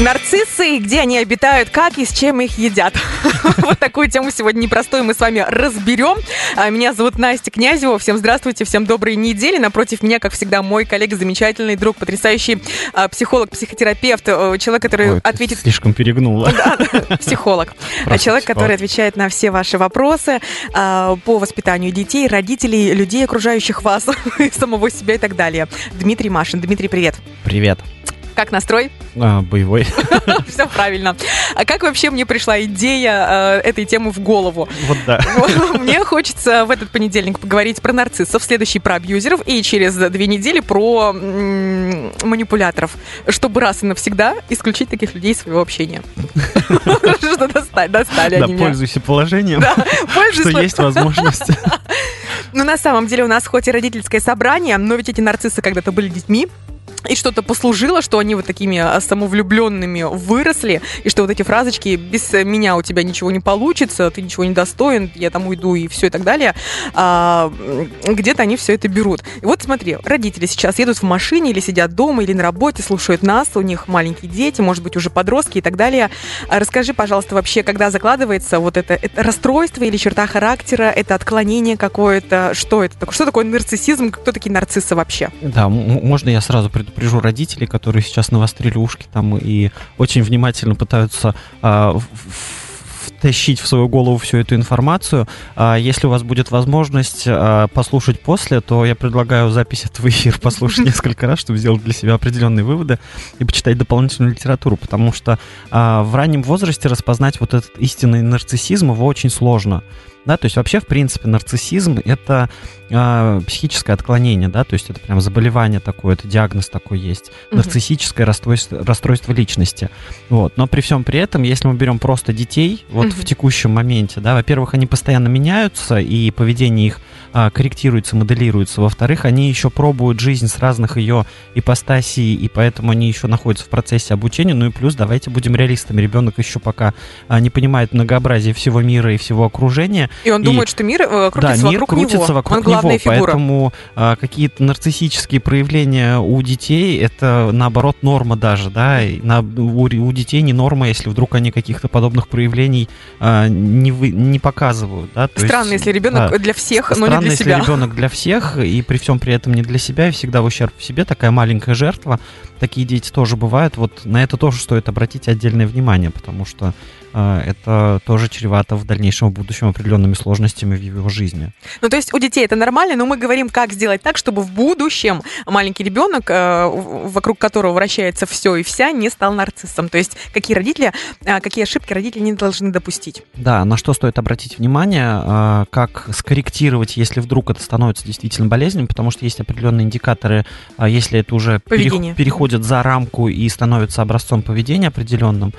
Нарциссы, где они обитают, как и с чем их едят. Вот такую тему сегодня непростую мы с вами разберем. А, меня зовут Настя Князева. Всем здравствуйте, всем доброй недели. Напротив меня, как всегда, мой коллега, замечательный друг, потрясающий а, психолог, психотерапевт, э, человек, который Ой, ответит... Слишком перегнула. Да, психолог. Просто Человек, который отвечает на все ваши вопросы а, по воспитанию детей, родителей, людей, окружающих вас, самого себя и так далее. Дмитрий Машин. Дмитрий, привет. Привет. Как настрой? А, боевой. Все правильно. А как вообще мне пришла идея э, этой темы в голову? Вот да. Мне хочется в этот понедельник поговорить про нарциссов, следующий про абьюзеров и через две недели про м, манипуляторов, чтобы раз и навсегда исключить таких людей из своего общения. Что достали, Да, они меня. пользуйся положением, Да, что есть возможность. Ну, на самом деле у нас хоть и родительское собрание, но ведь эти нарциссы когда-то были детьми, и что-то послужило, что они вот такими а, самовлюбленными выросли, и что вот эти фразочки «без меня у тебя ничего не получится, ты ничего не достоин, я там уйду» и все и так далее, а, где-то они все это берут. И вот смотри, родители сейчас едут в машине или сидят дома, или на работе, слушают нас, у них маленькие дети, может быть, уже подростки и так далее. А Расскажи, пожалуйста, вообще, когда закладывается вот это, это расстройство или черта характера, это отклонение какое-то, что это? Что такое нарциссизм? Кто такие нарциссы вообще? Да, можно я сразу предупрежу родителей, которые сейчас навострили ушки там и очень внимательно пытаются а, втащить в свою голову всю эту информацию. А, Если у вас будет возможность а, послушать после, то я предлагаю запись этого эфира послушать несколько раз, чтобы сделать для себя определенные выводы и почитать дополнительную литературу, потому что а, в раннем возрасте распознать вот этот истинный нарциссизм его очень сложно. Да, то есть вообще, в принципе, нарциссизм — это а, психическое отклонение, да, то есть это прям заболевание такое, это диагноз такой есть, нарциссическое расстройство, расстройство личности. Вот. Но при всем при этом, если мы берем просто детей, вот Мгм. в текущем моменте, да, во-первых, они постоянно меняются, и поведение их а, корректируется, моделируется. Во-вторых, они еще пробуют жизнь с разных ее ипостасий, и поэтому они еще находятся в процессе обучения. Ну и плюс, давайте будем реалистами, ребенок еще пока а, не понимает многообразие всего мира и всего окружения, И он И- думает, что мир э, крутится да, мир вокруг крутится него. вокруг он него, фигура. поэтому а, какие-то нарциссические проявления у детей это наоборот норма даже, да, и на, у, у детей не норма, если вдруг они каких-то подобных проявлений а, не, вы, не показывают, да. то Странно, есть, если ребенок да, для всех, но Странно, для если себя. ребенок для всех, и при всем при этом не для себя, и всегда в ущерб себе, такая маленькая жертва. Такие дети тоже бывают. Вот на это тоже стоит обратить отдельное внимание, потому что это тоже чревато в дальнейшем в будущем определенными сложностями в его жизни. Ну, то есть у детей это нормально, но мы говорим, как сделать так, чтобы в будущем маленький ребенок, э, вокруг которого вращается все и вся, не стал нарциссом. То есть какие родители, э, какие ошибки родители не должны допустить. Да, на что стоит обратить внимание, а, как скорректировать, если вдруг это становится действительно болезнью, потому что есть определенные индикаторы, а, если это уже Поведение. переходит за рамку и становится образцом поведения определенным,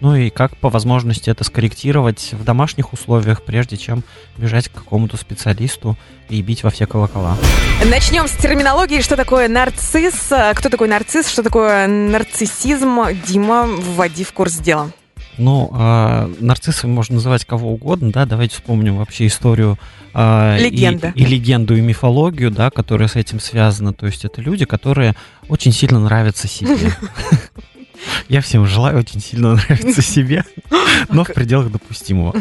ну и как по возможности это скорректировать в домашних условиях, прежде чем бежать к какому-то специалисту и бить во все колокола. Начнем с терминологии. Что такое нарцисс? Э, Кто такой нарцисс? Что такое нарциссизм? Дима, вводи в курс дела. Ну, а, нарциссами можно называть кого угодно, да, давайте вспомним вообще историю и- Легенда. И, легенду, и мифологию, да, которая с этим связана. То есть это люди, которые очень сильно нравятся себе. Я всем желаю очень сильно нравиться себе, но в пределах допустимого.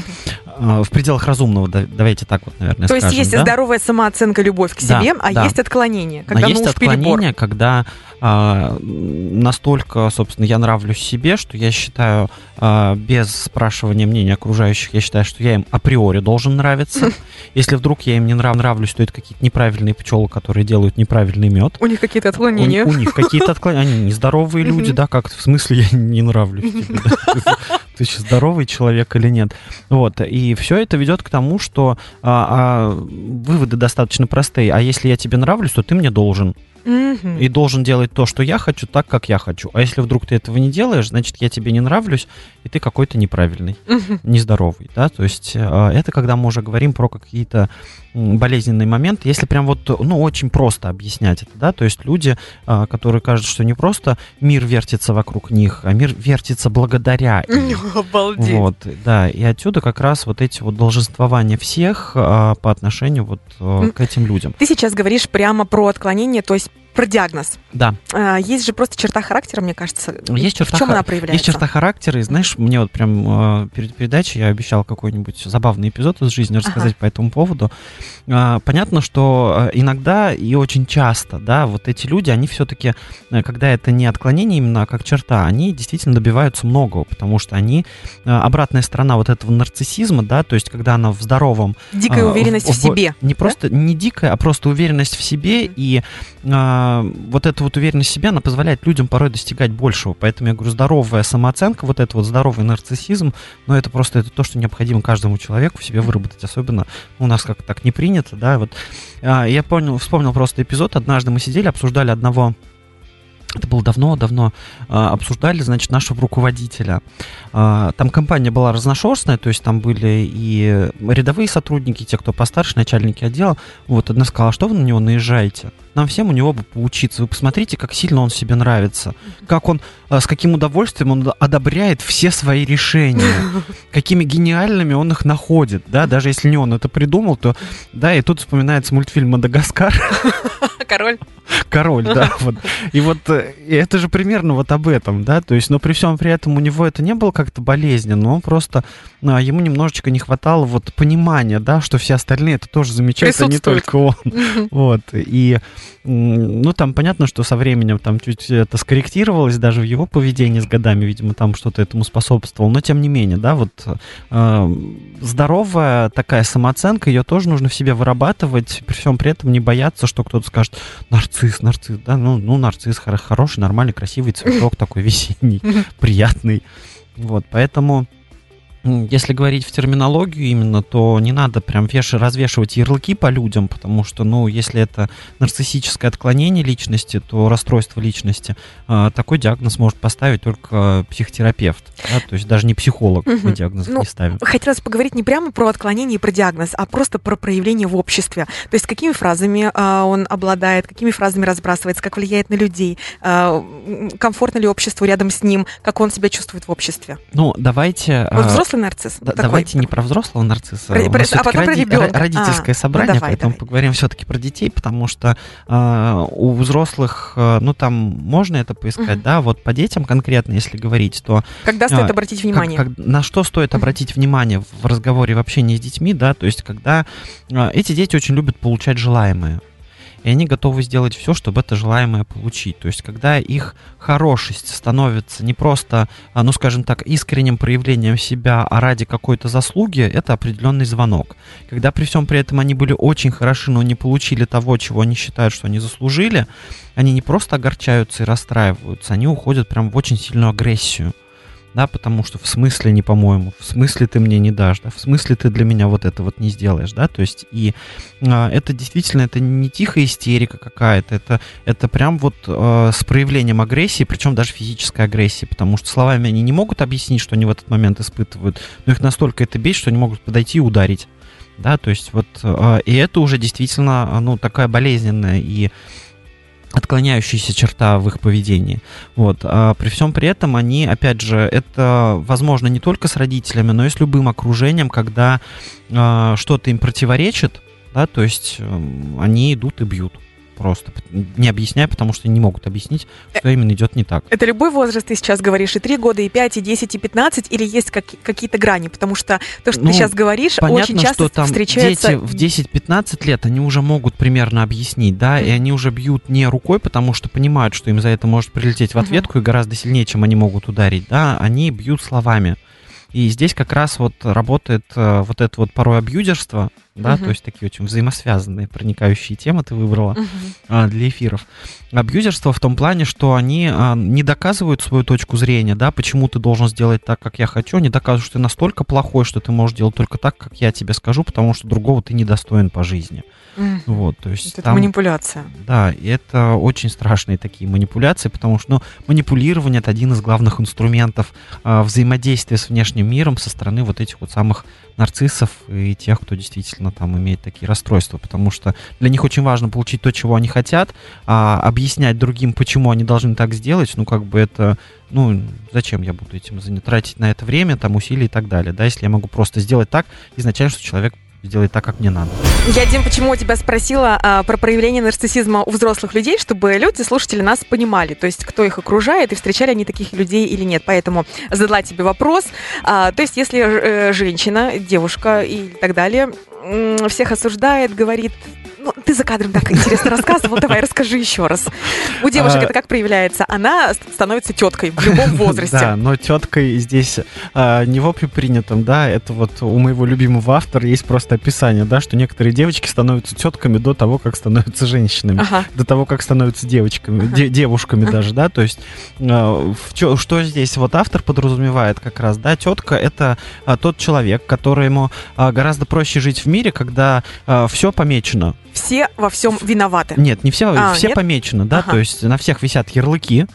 А, В пределах разумного, да- давайте так вот, наверное, То есть скажем, есть да? здоровая самооценка, любовь к Да, себе, а да. есть отклонение, А когда есть ну перебор. отклонение, когда а, настолько, собственно, я нравлюсь себе, что я считаю, а, без спрашивания мнения окружающих, я считаю, что я им априори должен нравиться. Если вдруг я им не нрав- нравлюсь, то это какие-то неправильные пчелы, которые делают неправильный мед. У них какие-то У, отклонения. у них какие-то отклонения, они нездоровые люди, да, как в смысле я не нравлюсь тебе, ты еще здоровый человек или нет. Вот, и все это ведет к тому, что а, а, выводы достаточно простые. А если я тебе нравлюсь, то ты мне должен. Мгм. И должен делать то, что я хочу, так, как я хочу. А если вдруг ты этого не делаешь, значит, я тебе не нравлюсь, и ты какой-то неправильный, Мгм. нездоровый, да, то есть э, это когда мы уже говорим про какие-то м, болезненные моменты, если прям вот, ну, очень просто объяснять это, да, то есть люди, э, которые кажут, что не просто мир вертится вокруг них, а мир вертится благодаря им. Обалдеть. Вот, да, и отсюда как раз вот эти вот долженствования всех а, по отношению вот а, к этим людям. Ты сейчас говоришь прямо про отклонение, то есть про диагноз. Да. А, есть же просто черта характера, мне кажется. Есть черта в чем хар- она проявляется? Есть черта характера, и знаешь, мне вот прям э, перед передачей я обещал какой-нибудь забавный эпизод из жизни рассказать по этому поводу. А, понятно, что э, иногда и очень часто, да, вот эти люди, они все-таки, когда это не отклонение именно, а как черта, они действительно добиваются многого, потому что они обратная сторона вот этого нарциссизма, да, то есть когда она в здоровом... Дикая уверенность в, в- себе. Не просто, не дикая, а просто уверенность в себе, и а, вот эта вот уверенность в себе, она позволяет людям порой достигать большего. Поэтому я говорю, здоровая самооценка, вот это вот здоровый нарциссизм, но это просто это то, что необходимо каждому человеку в себе выработать, особенно у нас как так не принято, да, вот. А, я понял, вспомнил просто эпизод, однажды мы сидели, обсуждали одного это было давно-давно, а, обсуждали, значит, нашего руководителя. Там компания была разношерстная, то есть там были и рядовые сотрудники, те, кто постарше, начальники отдела. Вот одна сказала, что вы на него наезжаете? Нам всем у него бы поучиться. Вы посмотрите, как сильно он себе нравится. Как он, а, с каким удовольствием он одобряет все свои решения. Какими гениальными он их находит, да, даже если не он это придумал, то, да, и тут вспоминается мультфильм «Мадагаскар», Король. король, да, вот. И вот э, и это же примерно вот об этом, да, то есть, но при всем при этом у него это не было как-то болезненно, но он просто, а, ему немножечко не хватало вот понимания, да, что все остальные это тоже замечают, а не только он. Вот, и, ну, там понятно, что со временем там чуть это скорректировалось даже в его поведении с годами, видимо, там что-то этому способствовало, но тем не менее, да, вот э, здоровая такая самооценка, ее тоже нужно в себе вырабатывать, при всем при этом не бояться, что кто-то скажет, нарцисс, нарцисс, да, ну, ну нарцисс, хоро- хороший, нормальный, красивый цветок такой весенний, приятный, вот, поэтому... Если говорить в терминологию именно, то не надо прям веш- развешивать ярлыки по людям, потому что, ну, если это нарциссическое отклонение личности, то расстройство личности, а, такой диагноз может поставить только психотерапевт, да, то есть даже не психолог Мгм. диагноз Ну, не ставим. Хотелось поговорить не прямо про отклонение и про диагноз, а просто про проявление в обществе. То есть какими фразами а, он обладает, какими фразами разбрасывается, как влияет на людей, м, комфортно ли обществу рядом с ним, как он себя чувствует в обществе. Ну, давайте... Вот а, взрослый нарцисс. Да- такой. давайте не про взрослого нарцисса, Про- про- а потом про родительское А, ну собрание, давай, поэтому давай. поговорим все-таки про детей, потому что а, у взрослых, а, ну там можно это поискать, Мгм. да, вот по детям конкретно, если говорить, то Когда стоит а, обратить как- внимание? как- на что стоит обратить внимание в разговоре в общении с детьми, да, то есть когда а, эти дети очень любят получать желаемое. И они готовы сделать все, чтобы это желаемое получить. То есть, когда их хорошесть становится не просто, а, ну, скажем так, искренним проявлением себя, а ради какой-то заслуги, это определенный звонок. Когда при всем при этом они были очень хороши, но не получили того, чего они считают, что они заслужили, они не просто огорчаются и расстраиваются, они уходят прям в очень сильную агрессию да, потому что в смысле не по-моему, в смысле ты мне не дашь, да, в смысле ты для меня вот это вот не сделаешь, да, то есть и а, это действительно, это не тихая истерика какая-то, это, это прям вот а, с проявлением агрессии, причем даже физической агрессии, потому что словами они не могут объяснить, что они в этот момент испытывают, но их настолько это бесит, что они могут подойти и ударить, да, то есть вот, а, и это уже действительно, а, ну, такая болезненная и отклоняющаяся черта в их поведении. Вот. А при всем при этом они, опять же, это возможно не только с родителями, но и с любым окружением, когда а, что-то им противоречит, да, то есть эм, они идут и бьют просто, не объясняя, потому что не могут объяснить, что именно идет не так. Это любой возраст, ты сейчас говоришь, и 3 года, и 5, и 10, и 15, или есть как- какие-то грани? Потому что то, что Ну, ты сейчас говоришь, Понятно, очень часто что там встречается... дети в 10-15 лет, они уже могут примерно объяснить, да, и они уже бьют не рукой, потому что понимают, что им за это может прилететь в ответку и гораздо сильнее, чем они могут ударить, да, они бьют словами. И здесь как раз вот работает э, вот это вот порой абьюзерство, да, Мгм. то есть такие очень взаимосвязанные, проникающие темы ты выбрала а, для эфиров. Абьюзерство в том плане, что они а, не доказывают свою точку зрения, да, почему ты должен сделать так, как я хочу, они доказывают, что ты настолько плохой, что ты можешь делать только так, как я тебе скажу, потому что другого ты недостоин по жизни. Мгм. Вот, то есть Это там, манипуляция. да, и это очень страшные такие манипуляции, потому что, ну, манипулирование это один из главных инструментов а, взаимодействия с внешним миром со стороны вот этих вот самых нарциссов и тех, кто действительно там имеет такие расстройства, потому что для них очень важно получить то, чего они хотят, а объяснять другим, почему они должны так сделать, ну, как бы это, ну, зачем я буду этим тратить на это время, там, усилия и так далее, да, если я могу просто сделать так, изначально, что человек сделай так, как мне надо. Я, Дим, почему у тебя спросила а, про проявление нарциссизма у взрослых людей, чтобы люди, слушатели, нас понимали, то есть кто их окружает, и встречали они таких людей или нет. Поэтому задала тебе вопрос. А, то есть если э, женщина, девушка и так далее всех осуждает, говорит, ну, ты за кадром так интересно рассказывал, давай расскажи еще раз. У девушек А, это как проявляется? Она ст- становится теткой в любом возрасте. Да, но теткой здесь а, не в общепринятом, да, это вот у моего любимого автора есть просто описание, да, что некоторые девочки становятся тетками до того, как становятся женщинами. До того, как становятся девочками, девушками даже, да, то есть чё- что здесь вот автор подразумевает как раз, да, тетка это а, тот человек, которому а, гораздо проще жить в мире, когда все помечено. Все во всем виноваты. Нет, не все, А, все нет? помечено, да, Ага. то есть на всех висят ярлыки,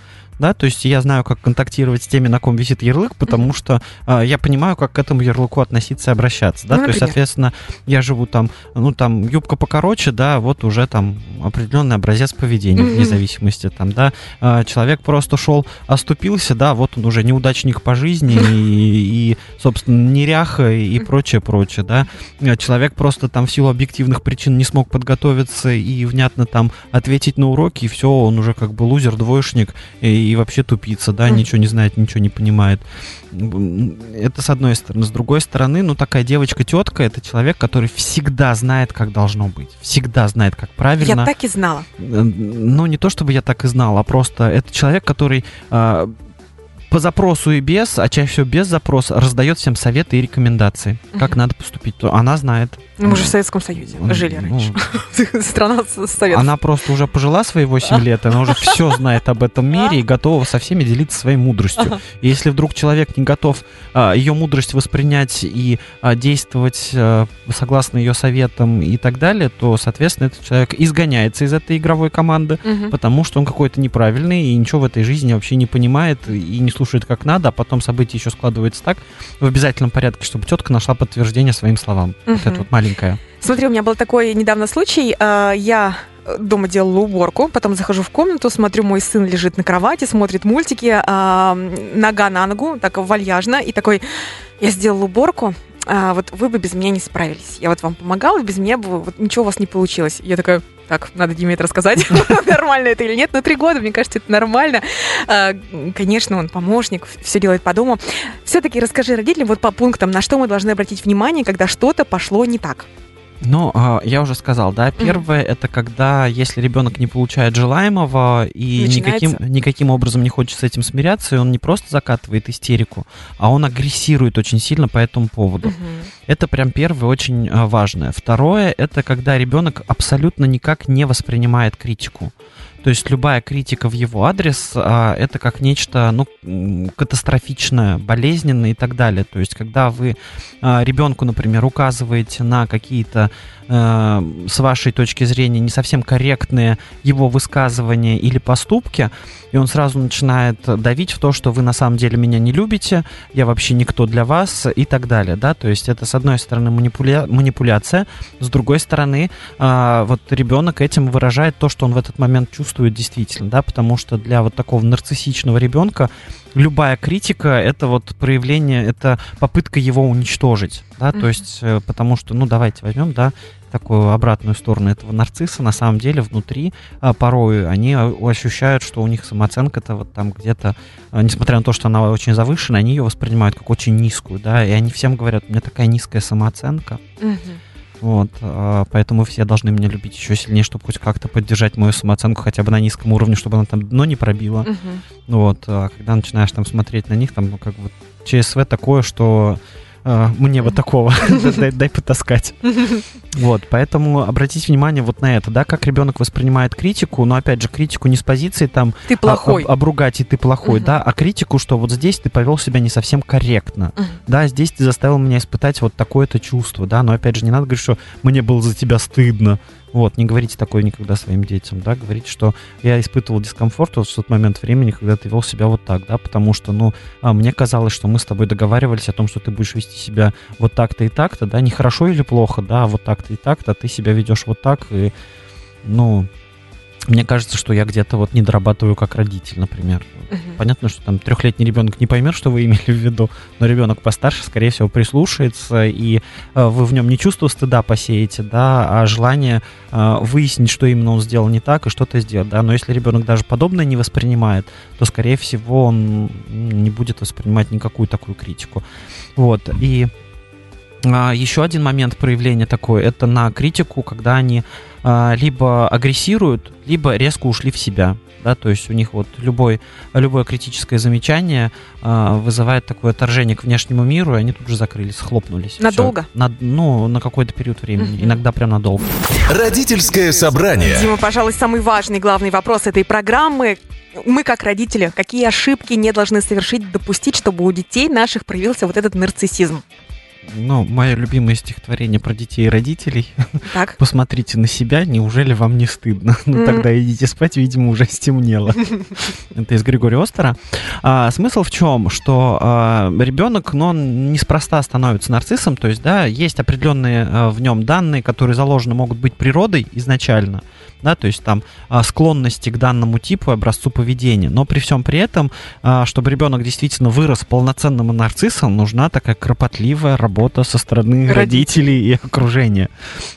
да, то есть я знаю, как контактировать с теми, на ком висит ярлык, потому что а, я понимаю, как к этому ярлыку относиться и обращаться, да, Ну, то есть, соответственно, я живу там, ну, там, юбка покороче, да, вот уже там определенный образец поведения, Мгм. вне зависимости, там, да, А, человек просто шел, оступился, да, вот он уже неудачник по жизни и, и, собственно, неряха и прочее, прочее, да, А человек просто там в силу объективных причин не смог подготовиться и внятно там ответить на уроки, и все, он уже как бы лузер, двоечник и, и вообще тупица, да, ничего не знает, ничего не понимает. Это с одной стороны. С другой стороны, ну, такая девочка-тетка, это человек, который всегда знает, как должно быть. Всегда знает, как правильно. Я так и знала. Ну, не то чтобы я так и знал, а просто это человек, который а, по запросу и без, а чаще всего без запроса, раздает всем советы и рекомендации, как надо поступить. Она знает. Ну, мы же в Советском Союзе Ну, жили ну, раньше. Страна с- советов. Она просто уже пожила свои 8 лет, она уже все знает об этом мире и готова со всеми делиться своей мудростью. И если вдруг человек не готов а, ее мудрость воспринять и а, действовать а, согласно ее советам и так далее, то, соответственно, этот человек изгоняется из этой игровой команды, потому что он какой-то неправильный и ничего в этой жизни вообще не понимает и не слушает как надо, а потом события еще складываются так в обязательном порядке, чтобы тетка нашла подтверждение своим словам. Вот это вот маленькая. Смотри, у меня был такой недавно случай. а, Я дома делала уборку, потом захожу в комнату, смотрю, мой сын лежит на кровати, смотрит мультики, нога на ногу, так вальяжно, и такой, я сделала уборку, а, вот вы бы без меня не справились. Я вот вам помогала, без меня бы вот ничего у вас не получилось. Я такая, так, надо Диме это рассказать, нормально это или нет. Но три года, мне кажется, это нормально. А, Конечно, он помощник, все делает по дому. Все-таки расскажи родителям вот по пунктам, на что мы должны обратить внимание, когда что-то пошло не так. Ну, а, я уже сказал, да, первое это когда, если ребенок не получает желаемого и никаким, Начинается. никаким образом не хочет с этим смиряться, и он не просто закатывает истерику, а он агрессирует очень сильно по этому поводу. Мгм. Это прям первое очень а, важное. Второе это когда ребенок абсолютно никак не воспринимает критику. То есть любая критика в его адрес а, это как нечто ну, катастрофичное, болезненное и так далее. То есть когда вы а, ребенку, например, указываете на какие-то э, с вашей точки зрения не совсем корректные его высказывания или поступки, и он сразу начинает давить в то, что вы на самом деле меня не любите, я вообще никто для вас и так далее, да, то есть это с одной стороны манипуля- манипуляция, с другой стороны а, вот ребенок этим выражает то, что он в этот момент чувствует действительно, да, потому что для вот такого нарциссичного ребенка любая критика это вот проявление, это попытка его уничтожить, да, то Мгм. есть э, потому что, ну давайте возьмем, да, такую обратную сторону этого нарцисса, на самом деле внутри а, порой они а, ощущают, что у них самооценка-то вот там где-то, а, несмотря на то, что она очень завышена, они ее воспринимают как очень низкую, да, и они всем говорят, у меня такая низкая самооценка, Мгм. Вот, а, поэтому все должны меня любить еще сильнее, чтобы хоть как-то поддержать мою самооценку хотя бы на низком уровне, чтобы она там дно не пробила. Мгм. Вот, а когда начинаешь там смотреть на них, там ну, как бы ЧСВ такое, что мне вот такого, дай, потаскать. Вот, поэтому обратите внимание вот на это, да, как ребенок воспринимает критику, но опять же критику не с позиции там Ты а, плохой. об- обругать и ты плохой, да, а критику, что вот здесь ты повел себя не совсем корректно, да, здесь ты заставил меня испытать вот такое-то чувство, да, но опять же не надо говорить, что мне было за тебя стыдно, вот, не говорите такое никогда своим детям, да, говорите, что я испытывал дискомфорт вот в тот момент времени, когда ты вел себя вот так, да, потому что, ну, а, мне казалось, что мы с тобой договаривались о том, что ты будешь вести себя вот так-то и так-то, да, не хорошо или плохо, да, а вот так-то и так-то, а ты себя ведешь вот так, и, ну, мне кажется, что я где-то вот не дорабатываю как родитель, например. Мгм. Понятно, что там трехлетний ребенок не поймет, что вы имели в виду, но ребенок постарше, скорее всего, прислушается, и э, вы в нем не чувство стыда посеете, да, а желание э, выяснить, что именно он сделал не так и что-то сделать, да. Но если ребенок даже подобное не воспринимает, то, скорее всего, он не будет воспринимать никакую такую критику. Вот, и еще один момент проявления такой, это на критику, когда они а, либо агрессируют, либо резко ушли в себя. Да, то есть у них вот любой, любое критическое замечание а, вызывает такое отторжение к внешнему миру, и они тут же закрылись, схлопнулись. Всё. Надолго? На, ну, на какой-то период времени, иногда прям надолго. Родительское собрание. Дима, пожалуй, самый важный, главный вопрос этой программы. Мы, как родители, какие ошибки не должны совершить, допустить, чтобы у детей наших проявился вот этот нарциссизм? Ну, мое любимое стихотворение про детей и родителей. Так? Посмотрите на себя, неужели вам не стыдно? Ну, тогда идите спать, видимо, уже стемнело. Это из Григория Остера. А, смысл в чем? Что а, ребенок, но он неспроста становится нарциссом, то есть, да, есть определенные а, в нем данные, которые заложены могут быть природой изначально, да, то есть там а, склонности к данному типу, образцу поведения. Но при всем при этом, а, чтобы ребенок действительно вырос полноценным нарциссом, нужна такая кропотливая работа со стороны Родителей. родителей и окружения.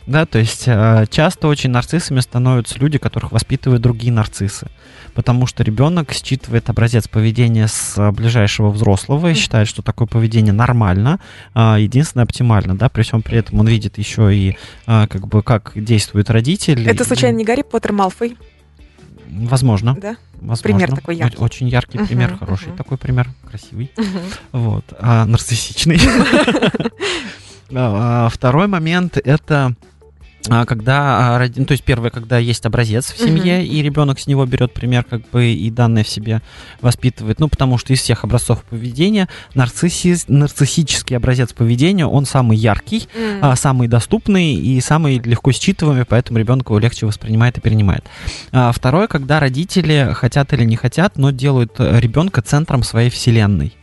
Да, то есть а, часто очень нарциссами становятся люди, которых воспитывают другие нарциссы. Потому что ребенок считывает образец поведения с а, ближайшего взрослого и считает, что такое поведение нормально, а, единственное оптимально, да, при всем при этом он видит еще и а, как бы как действует родитель. Это случайно не Гарри Поттер Малфой, Возможно. да? возможно. Пример такой яркий. Очень яркий пример, Мгм, хороший мгм. такой пример, красивый. Мгм. Вот, а, нарциссичный. А, а, Второй момент это когда, а, ну, то есть первое, когда есть образец в семье, и ребенок с него берет пример, как бы и данное в себе воспитывает. Ну, потому что из всех образцов поведения нарциссис- нарциссический образец поведения, он самый яркий, а, самый доступный и самый легко считываемый, поэтому ребенок его легче воспринимает и перенимает. А, Второе, когда родители хотят или не хотят, но делают э, ребенка центром своей вселенной.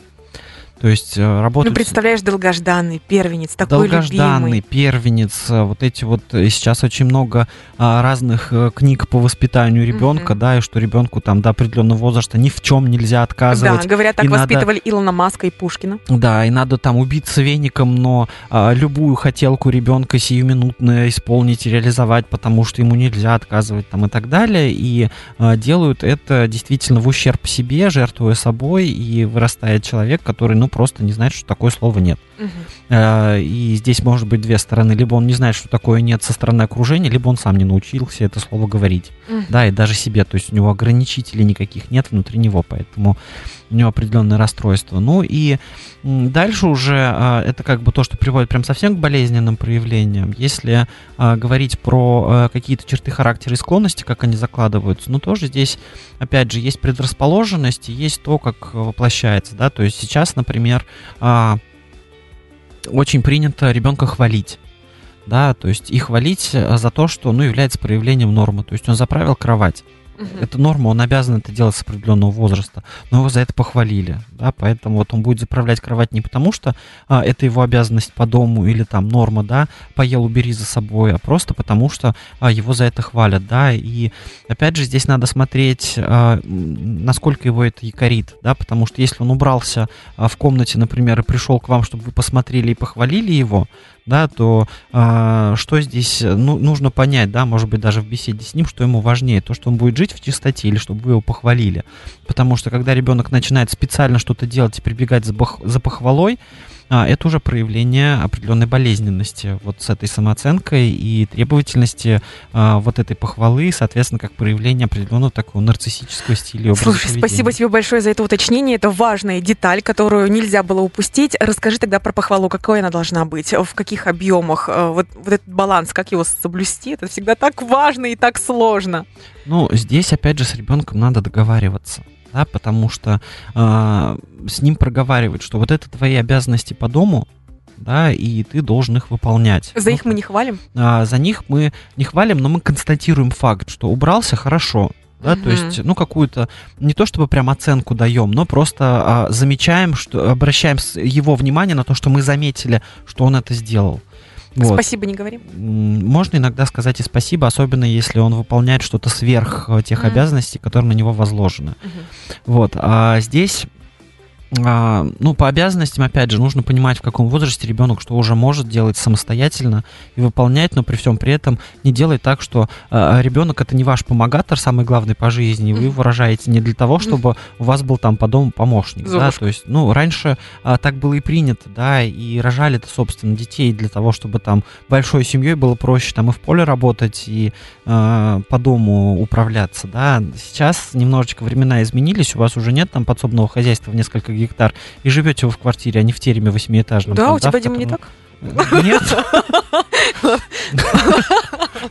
То есть э, Ну, работают... с- представляешь, долгожданный первенец, такой Долгожданный любимый. первенец, э, вот эти вот э, сейчас очень много а, разных книг по воспитанию ребенка, Мгм. да, и что ребенку там до определенного возраста ни в чем нельзя Да, отказывать. говорят, так и надо- воспитывали Илона Маска и Пушкина. Да, и надо там убиться веником, но а, любую хотелку ребенка сиюминутно исполнить и реализовать, потому что ему нельзя отказывать там и так далее. И а, делают это действительно в ущерб себе, жертвуя собой, и вырастает человек, который, ну, просто не знает, что такое слово нет. А, И здесь может быть две стороны. Либо он не знает, что такое нет со стороны окружения, либо он сам не научился это слово говорить. Мгм. Да, и даже себе. То есть у него ограничителей никаких нет внутри него, поэтому у него определенное расстройство. Ну и дальше уже а, это как бы то, что приводит прям совсем к болезненным проявлениям. Если а, говорить про какие-то черты характера и склонности, как они закладываются, ну тоже здесь, опять же, есть предрасположенность есть то, как воплощается, да, то есть сейчас, например, а, очень принято ребенка хвалить. Да, то есть и хвалить э, за то, что ну, является проявлением нормы. То есть он заправил кровать. Мгм. Это норма, он обязан это делать с определенного возраста. Но его за это похвалили. Да, поэтому вот он будет заправлять кровать не потому, что а, это его обязанность по дому или там норма, да, поел, убери за собой, а просто потому, что а, его за это хвалят, да. И опять же здесь надо смотреть, а, насколько его это якорит, да, потому что если он убрался а, в комнате, например, и пришел к вам, чтобы вы посмотрели и похвалили его, да, то а, что здесь э, ну, нужно понять, да, может быть, даже в беседе с ним, что ему важнее, то, что он будет жить в чистоте или чтобы вы его похвалили. Потому что когда ребенок начинает специально что-то делать и прибегать за, бах- за похвалой, а, это уже проявление определенной болезненности вот с этой самооценкой и требовательности а, вот этой похвалы, соответственно, как проявление определенного такого нарциссического стиля Слушай, поведения. спасибо тебе большое за это уточнение. Это важная деталь, которую нельзя было упустить. Расскажи тогда про похвалу, какой она должна быть, в каких объемах, э, вот, вот этот баланс, как его соблюсти, это всегда так важно и так сложно. Ну, здесь, опять же, с ребенком надо договариваться, да, потому что а, с ним проговаривать, что вот это твои обязанности по дому, да, и ты должен их выполнять. За Ну, их мы не хвалим. а, за них мы не хвалим, но мы констатируем факт, что убрался хорошо. Да, то Мгм. есть, ну, какую-то, не то чтобы прям оценку даем, но просто а, замечаем, что обращаем его внимание на то, что мы заметили, что он это сделал. Вот. Спасибо не говорим. Можно иногда сказать и спасибо, особенно если он выполняет что-то сверх э, тех Мгм. обязанностей, которые на него возложены. Вот, а здесь, ну, по обязанностям, опять же, нужно понимать, в каком возрасте ребенок что уже может делать самостоятельно и выполнять, но при всем при этом не делать так, что а, ребенок это не ваш помогатор, самый главный по жизни, и вы его рожаете не для того, чтобы у вас был там по дому помощник, да, то есть, ну, раньше а, так было и принято, да, и рожали-то, собственно, детей для того, чтобы там большой семьей было проще там и в поле работать, и э, по дому управляться, да. Сейчас немножечко времена изменились, у вас уже нет там подсобного хозяйства в несколько гектар, и живете вы в квартире, а не в тереме восьмиэтажном. Да, там, у тебя, в Дима, не котором- так? Нет.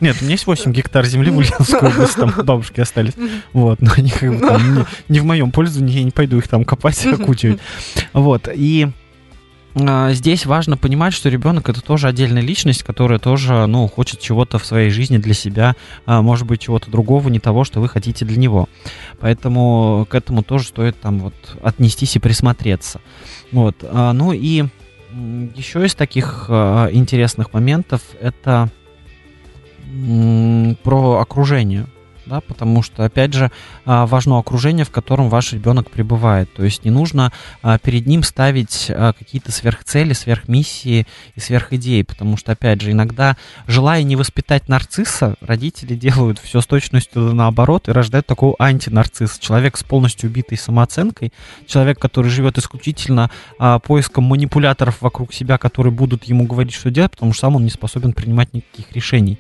Нет, у меня есть 8 гектар земли в Ульяновской области, там бабушки остались. Вот, но они как бы там не, не в моем пользовании, я не пойду их там копать, окучивать. Вот, и здесь важно понимать, что ребенок это тоже отдельная личность, которая тоже, ну, хочет чего-то в своей жизни для себя, а, может быть, чего-то другого, не того, что вы хотите для него. Поэтому к этому тоже стоит там вот отнестись и присмотреться. Вот, а, ну и еще из таких а, интересных моментов это про окружение. Да, потому что, опять же, а, важно окружение, в котором ваш ребенок пребывает. То есть не нужно а, перед ним ставить а, какие-то сверхцели, сверхмиссии и сверхидеи, потому что, опять же, иногда, желая не воспитать нарцисса, родители делают все с точностью наоборот и рождают такого антинарцисса. Человек с полностью убитой самооценкой, человек, который живет исключительно поиском манипуляторов вокруг себя, которые будут ему говорить, что делать, потому что сам он не способен принимать никаких решений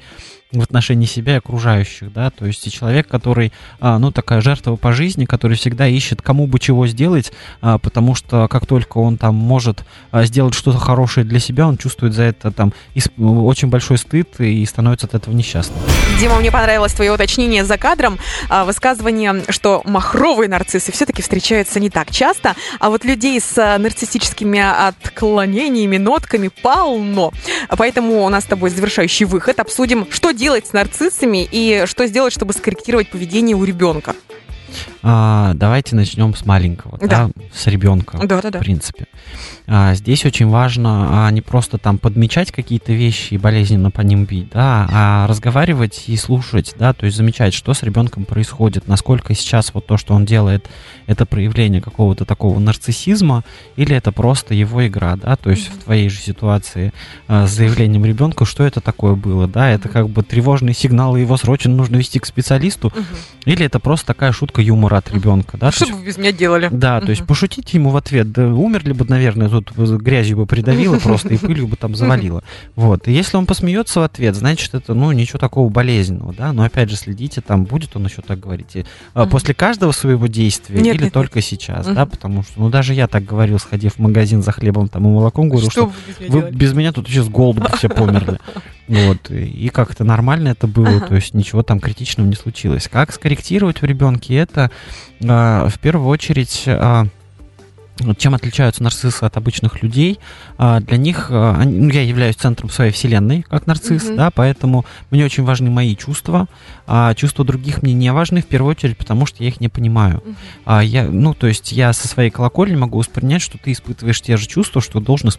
в отношении себя и окружающих, да, то есть и человек, который, а, ну, такая жертва по жизни, который всегда ищет, кому бы чего сделать, а, потому что как только он там может а, сделать что-то хорошее для себя, он чувствует за это там очень большой стыд и становится от этого несчастным. Дима, мне понравилось твое уточнение за кадром, высказывание, что махровые нарциссы все-таки встречаются не так часто, а вот людей с нарциссическими отклонениями, нотками полно. Поэтому у нас с тобой завершающий выход. Обсудим, что делать с нарциссами и что сделать, чтобы скорректировать поведение у ребенка. А, давайте начнем с маленького, да, Да. с ребенка. Да-да-да. в принципе. А, здесь очень важно а, не просто там подмечать какие-то вещи и болезненно по ним бить, да, а разговаривать и слушать, да, то есть замечать, что с ребенком происходит, насколько сейчас вот то, что он делает, это проявление какого-то такого нарциссизма или это просто его игра, да, то есть в твоей же ситуации а, с заявлением ребенка, что это такое было, да, это как бы тревожный сигнал, его срочно нужно вести к специалисту, или это просто такая шутка юмора от ребенка, да, то Что бы вы без меня делали? да, то есть Мгм. пошутите ему в ответ, да умерли бы, наверное, тут грязью бы придавило просто и пылью бы там завалило. Вот. И если он посмеется в ответ, значит, это, ну, ничего такого болезненного, да, но опять же, следите, там, будет он еще так говорить, и, а, после каждого своего действия Нет, или нет, только сейчас, да, потому что, ну, даже я так говорил, сходив в магазин за хлебом там и молоком, говорю, Что что вы без меня вы делали? без меня тут еще с голоду бы все померли. Вот. И как-то нормально это было, Ага. то есть ничего там критичного не случилось. Как скорректировать в ребенке это? а, В первую очередь вот чем отличаются нарциссы от обычных людей? А, Для них, а, ну, я являюсь центром своей вселенной, как нарцисс, Мгм. да, поэтому мне очень важны мои чувства, а чувства других мне не важны в первую очередь, потому что я их не понимаю. Мгм. А я, ну, то есть я со своей колокольни могу воспринять, что ты испытываешь те же чувства, что должен,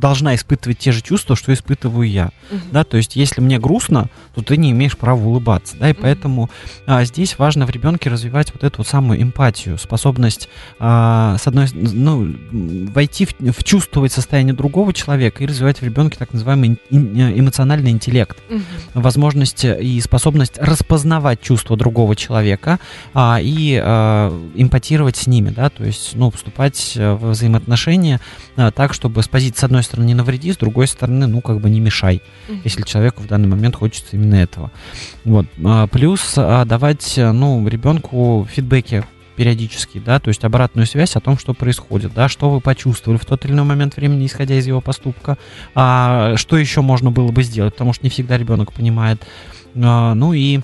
должна испытывать те же чувства, что испытываю я. Мгм. Да, то есть если мне грустно, то ты не имеешь права улыбаться, да, и Мгм. поэтому а, здесь важно в ребенке развивать вот эту вот самую эмпатию, способность, а, с одной, ну, войти в, в чувствовать состояние другого человека и развивать в ребенке так называемый э, эмоциональный интеллект Мгм. возможность и способность распознавать чувства другого человека а, и а, эмпатировать с ними, да, то есть, ну, вступать э, в взаимоотношения а, так, чтобы с позиции, с одной стороны, не навреди, с другой стороны, ну, как бы не мешай, Мгм. если человеку в данный момент хочется именно этого. Вот. А, Плюс а, давать, э, ну, ребенку фидбэки периодически, да, то есть обратную связь о том, что происходит, да, что вы почувствовали в тот или иной момент времени, исходя из его поступка, а, что еще можно было бы сделать, потому что не всегда ребенок понимает, А, ну и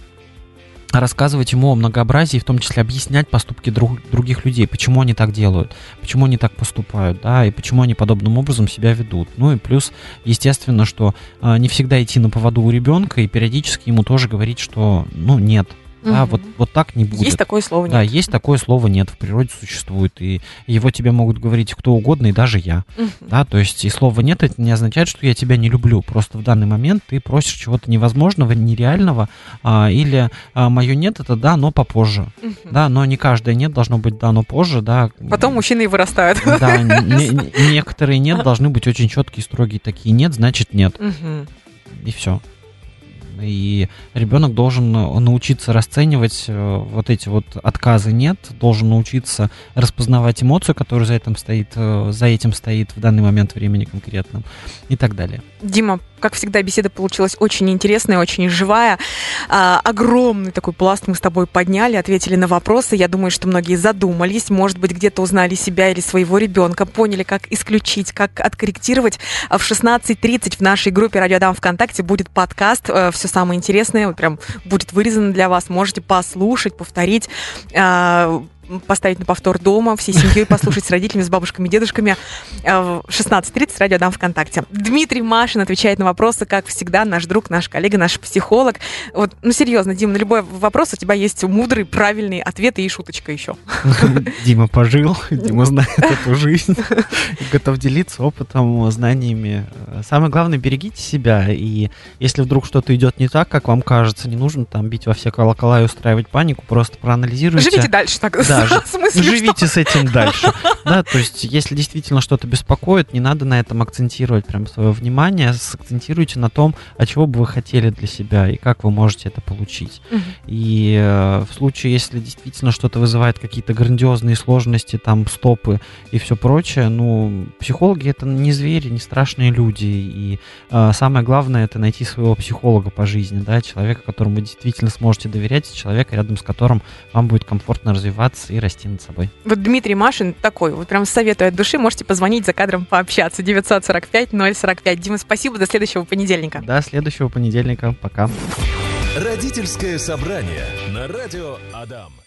рассказывать ему о многообразии, в том числе объяснять поступки друг- других людей, почему они так делают, почему они так поступают, да, и почему они подобным образом себя ведут. Ну и плюс, естественно, что а, не всегда идти на поводу у ребенка и периодически ему тоже говорить, что, ну, нет, Да, Мгм. вот, вот так не будет. Есть такое слово Да, нет. есть такое слово нет, в природе существует, и его тебе могут говорить кто угодно, и даже я. Мгм. Да, то есть и слово нет, это не означает, что я тебя не люблю. Просто в данный момент ты просишь чего-то невозможного, нереального, а, или мое нет это да, но попозже. Мгм. Да, но не каждое нет должно быть да, но позже, да. Потом мужчины и вырастают. Да, не- не- некоторые нет должны быть очень четкие, строгие такие. Нет, значит нет. И все. И ребенок должен э, научиться расценивать э, вот эти вот отказы нет, должен научиться распознавать эмоцию, которая за этим стоит, э, за этим стоит в данный момент времени конкретно и так далее. Дима, как всегда, беседа получилась очень интересная, очень живая. А, огромный такой пласт мы с тобой подняли, ответили на вопросы. Я думаю, что многие задумались, может быть, где-то узнали себя или своего ребенка, поняли, как исключить, как откорректировать. А В 16.30 в нашей группе «Радио Дам ВКонтакте» будет подкаст. Все самое интересное прям будет вырезано для вас. Можете послушать, повторить. а, поставить на повтор дома, всей семьей послушать с родителями, с бабушками, дедушками. А, В 16.30 радио Дам ВКонтакте. Дмитрий Машин отвечает на вопросы, как всегда, наш друг, наш коллега, наш психолог. Вот, ну серьезно, Дим, на любой вопрос у тебя есть мудрый, правильный ответ и шуточка еще. Дима пожил, Дима знает эту жизнь, готов делиться опытом, знаниями. Самое главное, берегите себя, и если вдруг что-то идет не так, как вам кажется, не нужно там бить во все колокола и устраивать панику, просто проанализируйте. Живите дальше так. Да, в смысле, что? Живите с этим дальше. Да, то есть, если действительно что-то беспокоит, не надо на этом акцентировать прям свое внимание, сакцентируйте на том, а чего бы вы хотели для себя и как вы можете это получить. И э, в случае, если действительно что-то вызывает какие-то грандиозные сложности, там стопы и все прочее, ну, психологи это не звери, не страшные люди. И э, самое главное это найти своего психолога по жизни, да, человека, которому вы действительно сможете доверять, человека, рядом с которым вам будет комфортно развиваться и расти над собой. Вот Дмитрий Машин такой, вот прям советую от души, можете позвонить за кадром пообщаться. 945-045. Дима, спасибо, до следующего понедельника. До следующего понедельника. Пока. Родительское собрание на радио Адам.